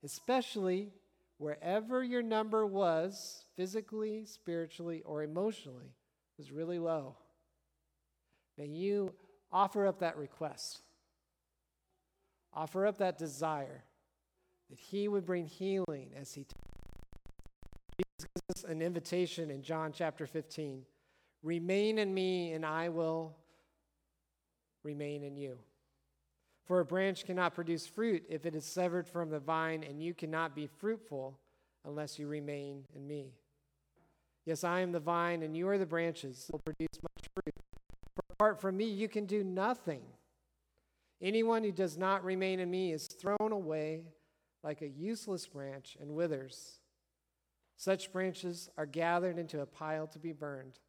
Especially wherever your number was, physically, spiritually, or emotionally, was really low. May you offer up that request. Offer up that desire that He would bring healing as He an invitation in John chapter 15 Remain in me, and I will remain in you. For a branch cannot produce fruit if it is severed from the vine, and you cannot be fruitful unless you remain in me. Yes, I am the vine, and you are the branches will produce much fruit. For apart from me, you can do nothing. Anyone who does not remain in me is thrown away like a useless branch and withers. Such branches are gathered into a pile to be burned.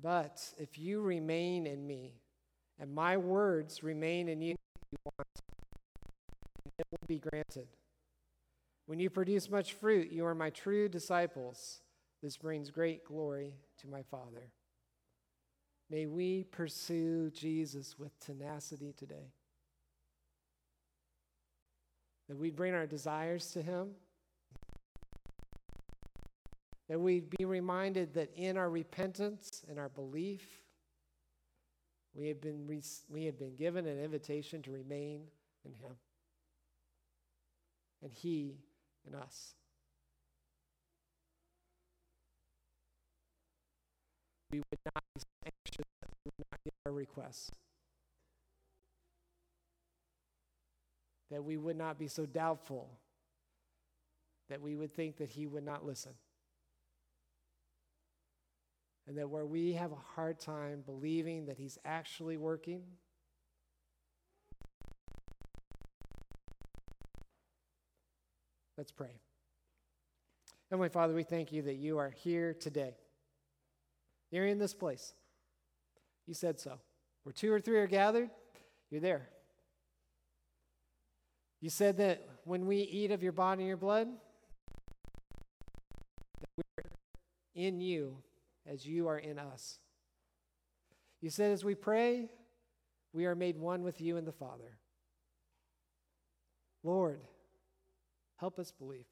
But if you remain in me, and my words remain in you, you want, it will be granted. When you produce much fruit, you are my true disciples. This brings great glory to my Father. May we pursue Jesus with tenacity today. That we bring our desires to Him. That we be reminded that in our repentance and our belief, we have been, we have been given an invitation to remain in Him. And He in us. We would not be so anxious that we would not get our requests. That we would not be so doubtful that we would think that He would not listen. And that where we have a hard time believing that He's actually working, let's pray. Heavenly Father, we thank you that you are here today. You're in this place. You said so. Where two or three are gathered, you're there. You said that when we eat of your body and your blood, that we're in you as you are in us. You said as we pray, we are made one with you and the Father. Lord, help us believe.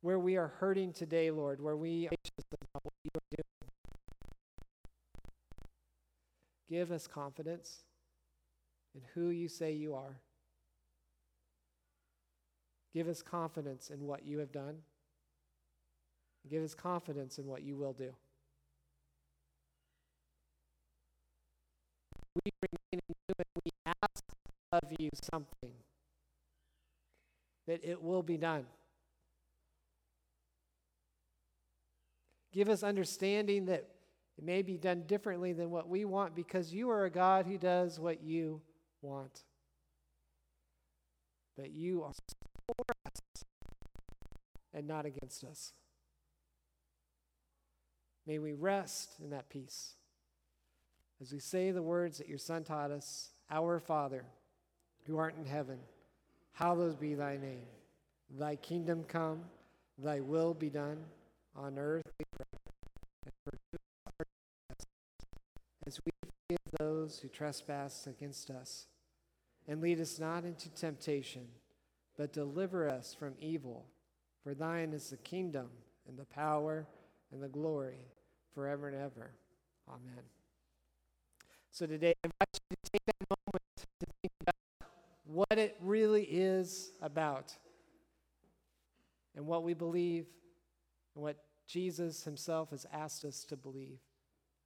Where we are hurting today, Lord, where we are about what you are doing, give us confidence in who you say you are. Give us confidence in what you have done. Give us confidence in what you will do. We remain in you and we ask of you something, that it will be done. Give us understanding that it may be done differently than what we want because you are a God who does what you want. But you are for us and not against us. May we rest in that peace as we say the words that your Son taught us Our Father, who art in heaven, hallowed be thy name. Thy kingdom come, thy will be done on earth as we forgive those who trespass against us. And lead us not into temptation, but deliver us from evil. For thine is the kingdom and the power and the glory forever and ever. Amen. So today, I invite you to take that moment to think about what it really is about and what we believe and what Jesus himself has asked us to believe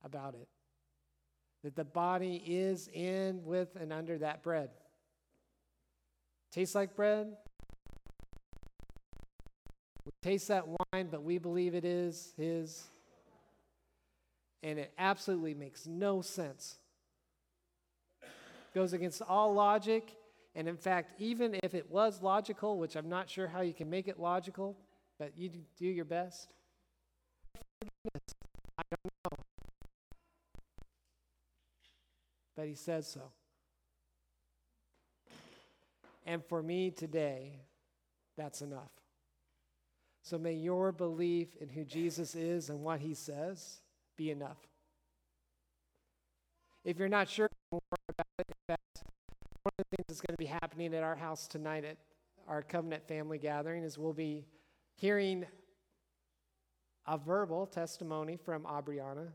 about it. That the body is in, with, and under that bread. Tastes like bread. We taste that wine, but we believe it is his. And it absolutely makes no sense. Goes against all logic. And in fact, even if it was logical, which I'm not sure how you can make it logical, but you do your best. I don't know. But he says so. And for me today, that's enough. So may your belief in who Jesus is and what he says be enough. If you're not sure more about it, in fact, one of the things that's going to be happening at our house tonight at our covenant family gathering is we'll be hearing a verbal testimony from Aubriana.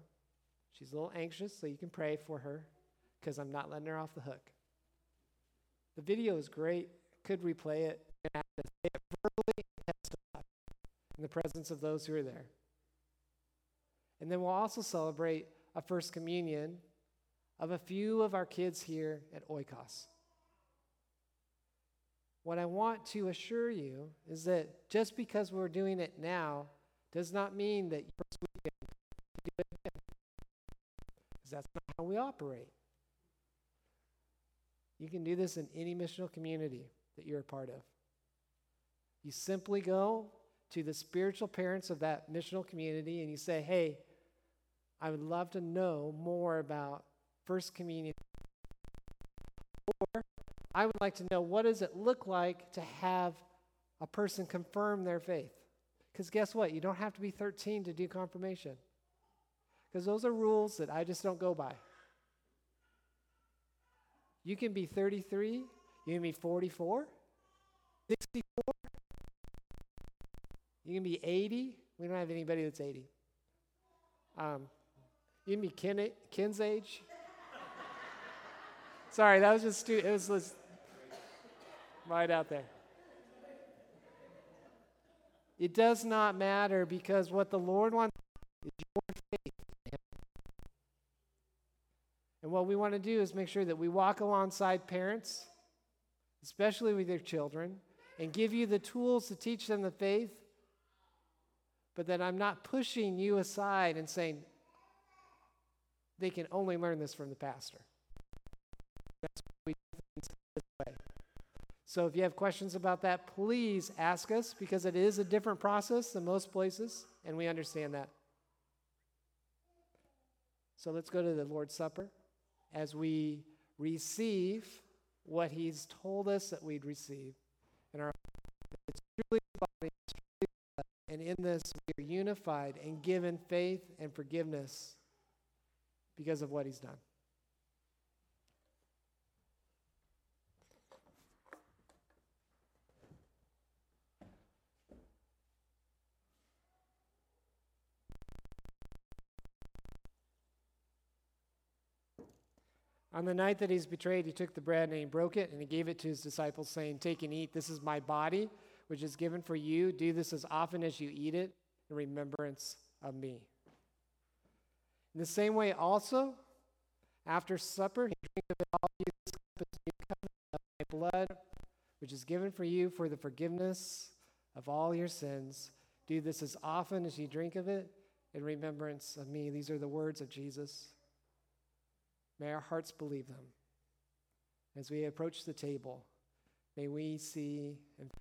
She's a little anxious, so you can pray for her because I'm not letting her off the hook. The video is great. Could replay it have to say it verbally and testify in the presence of those who are there. And then we'll also celebrate a first communion of a few of our kids here at Oikos. What I want to assure you is that just because we're doing it now does not mean that first weekend do it again. Because that's not how we operate. You can do this in any missional community that you're a part of. You simply go to the spiritual parents of that missional community and you say, hey, I would love to know more about First Communion. Or I would like to know what does it look like to have a person confirm their faith? Because guess what? You don't have to be 13 to do confirmation. Because those are rules that I just don't go by. You can be 33, you can be 44, 64, you can be 80. We don't have anybody that's 80. Um, you be Ken, Ken's age. Sorry, that was just stu- it was just right out there. It does not matter because what the Lord wants is your faith. And what we want to do is make sure that we walk alongside parents, especially with their children, and give you the tools to teach them the faith, but that I'm not pushing you aside and saying they can only learn this from the pastor. That's what we do things this way. So if you have questions about that, please ask us because it is a different process than most places, and we understand that. So let's go to the Lord's Supper as we receive what He's told us that we'd receive. And our it's truly body, it's truly blood. and in this we are unified and given faith and forgiveness because of what He's done. On the night that he's betrayed, he took the bread and he broke it and he gave it to his disciples, saying, Take and eat. This is my body, which is given for you. Do this as often as you eat it in remembrance of me. In the same way, also, after supper, he drank of it all. Cup of my blood, which is given for you for the forgiveness of all your sins. Do this as often as you drink of it in remembrance of me. These are the words of Jesus. May our hearts believe them. As we approach the table, may we see and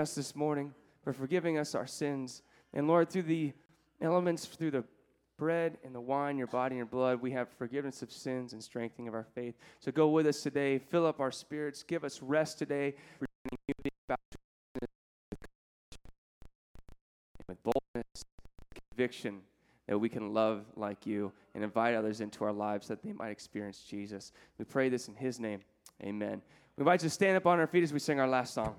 us this morning. for forgiving us our sins. And Lord, through the elements, through the bread and the wine, your body and your blood, we have forgiveness of sins and strengthening of our faith. So go with us today, fill up our spirits, give us rest today, with boldness, conviction that we can love like you and invite others into our lives that they might experience Jesus. We pray this in his name. Amen. We invite you to stand up on our feet as we sing our last song.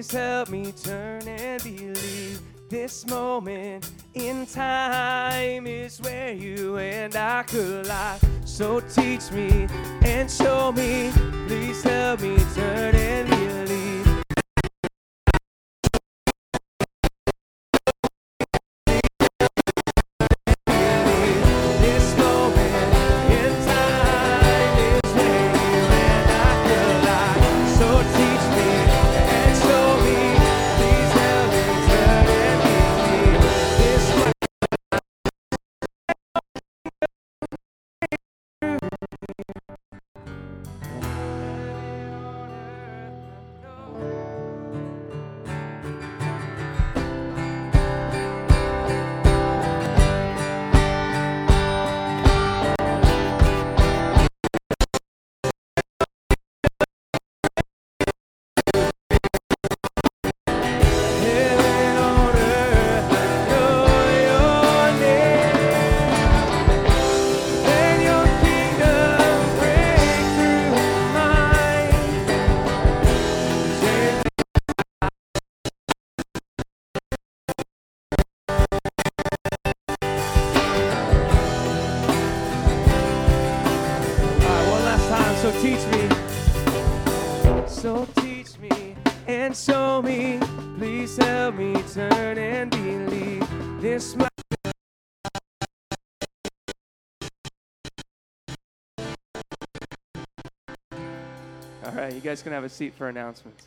Please help me turn and believe. This moment in time is where you and I collide. So teach me and show me, please help me turn and believe. And show me. Please help me turn and believe. This might. All right, you guys can have a seat for announcements.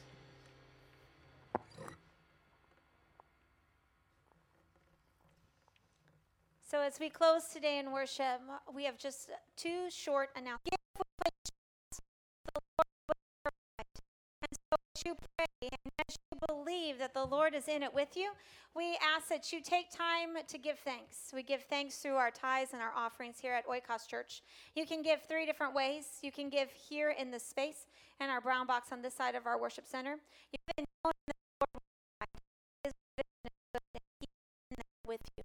So as we close today in worship, we have just two short announcements. And so as you pray and as you believe that the Lord is in it with you, we ask that you take time to give thanks. We give thanks through our tithes and our offerings here at Oikos Church. You can give three different ways. You can give here in this space in our brown box on this side of our worship center. You can know that the Lord is with you.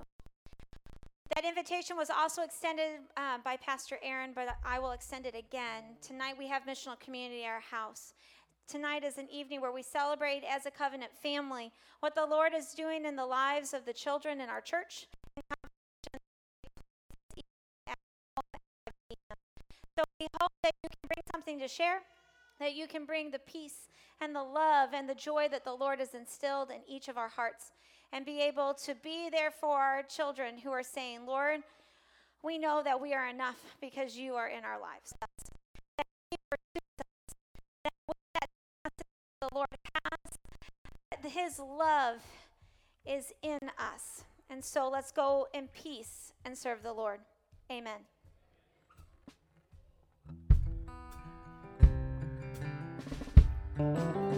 That invitation was also extended uh, by Pastor Aaron, but I will extend it again. Tonight we have missional community at our house. Tonight is an evening where we celebrate as a covenant family what the Lord is doing in the lives of the children in our church. So we hope that you can bring something to share, that you can bring the peace and the love and the joy that the Lord has instilled in each of our hearts and be able to be there for our children who are saying, Lord, we know that we are enough because you are in our lives. That He pursues us, that with that capacity the Lord has, His love is in us. And so let's go in peace and serve the Lord. Amen. Thank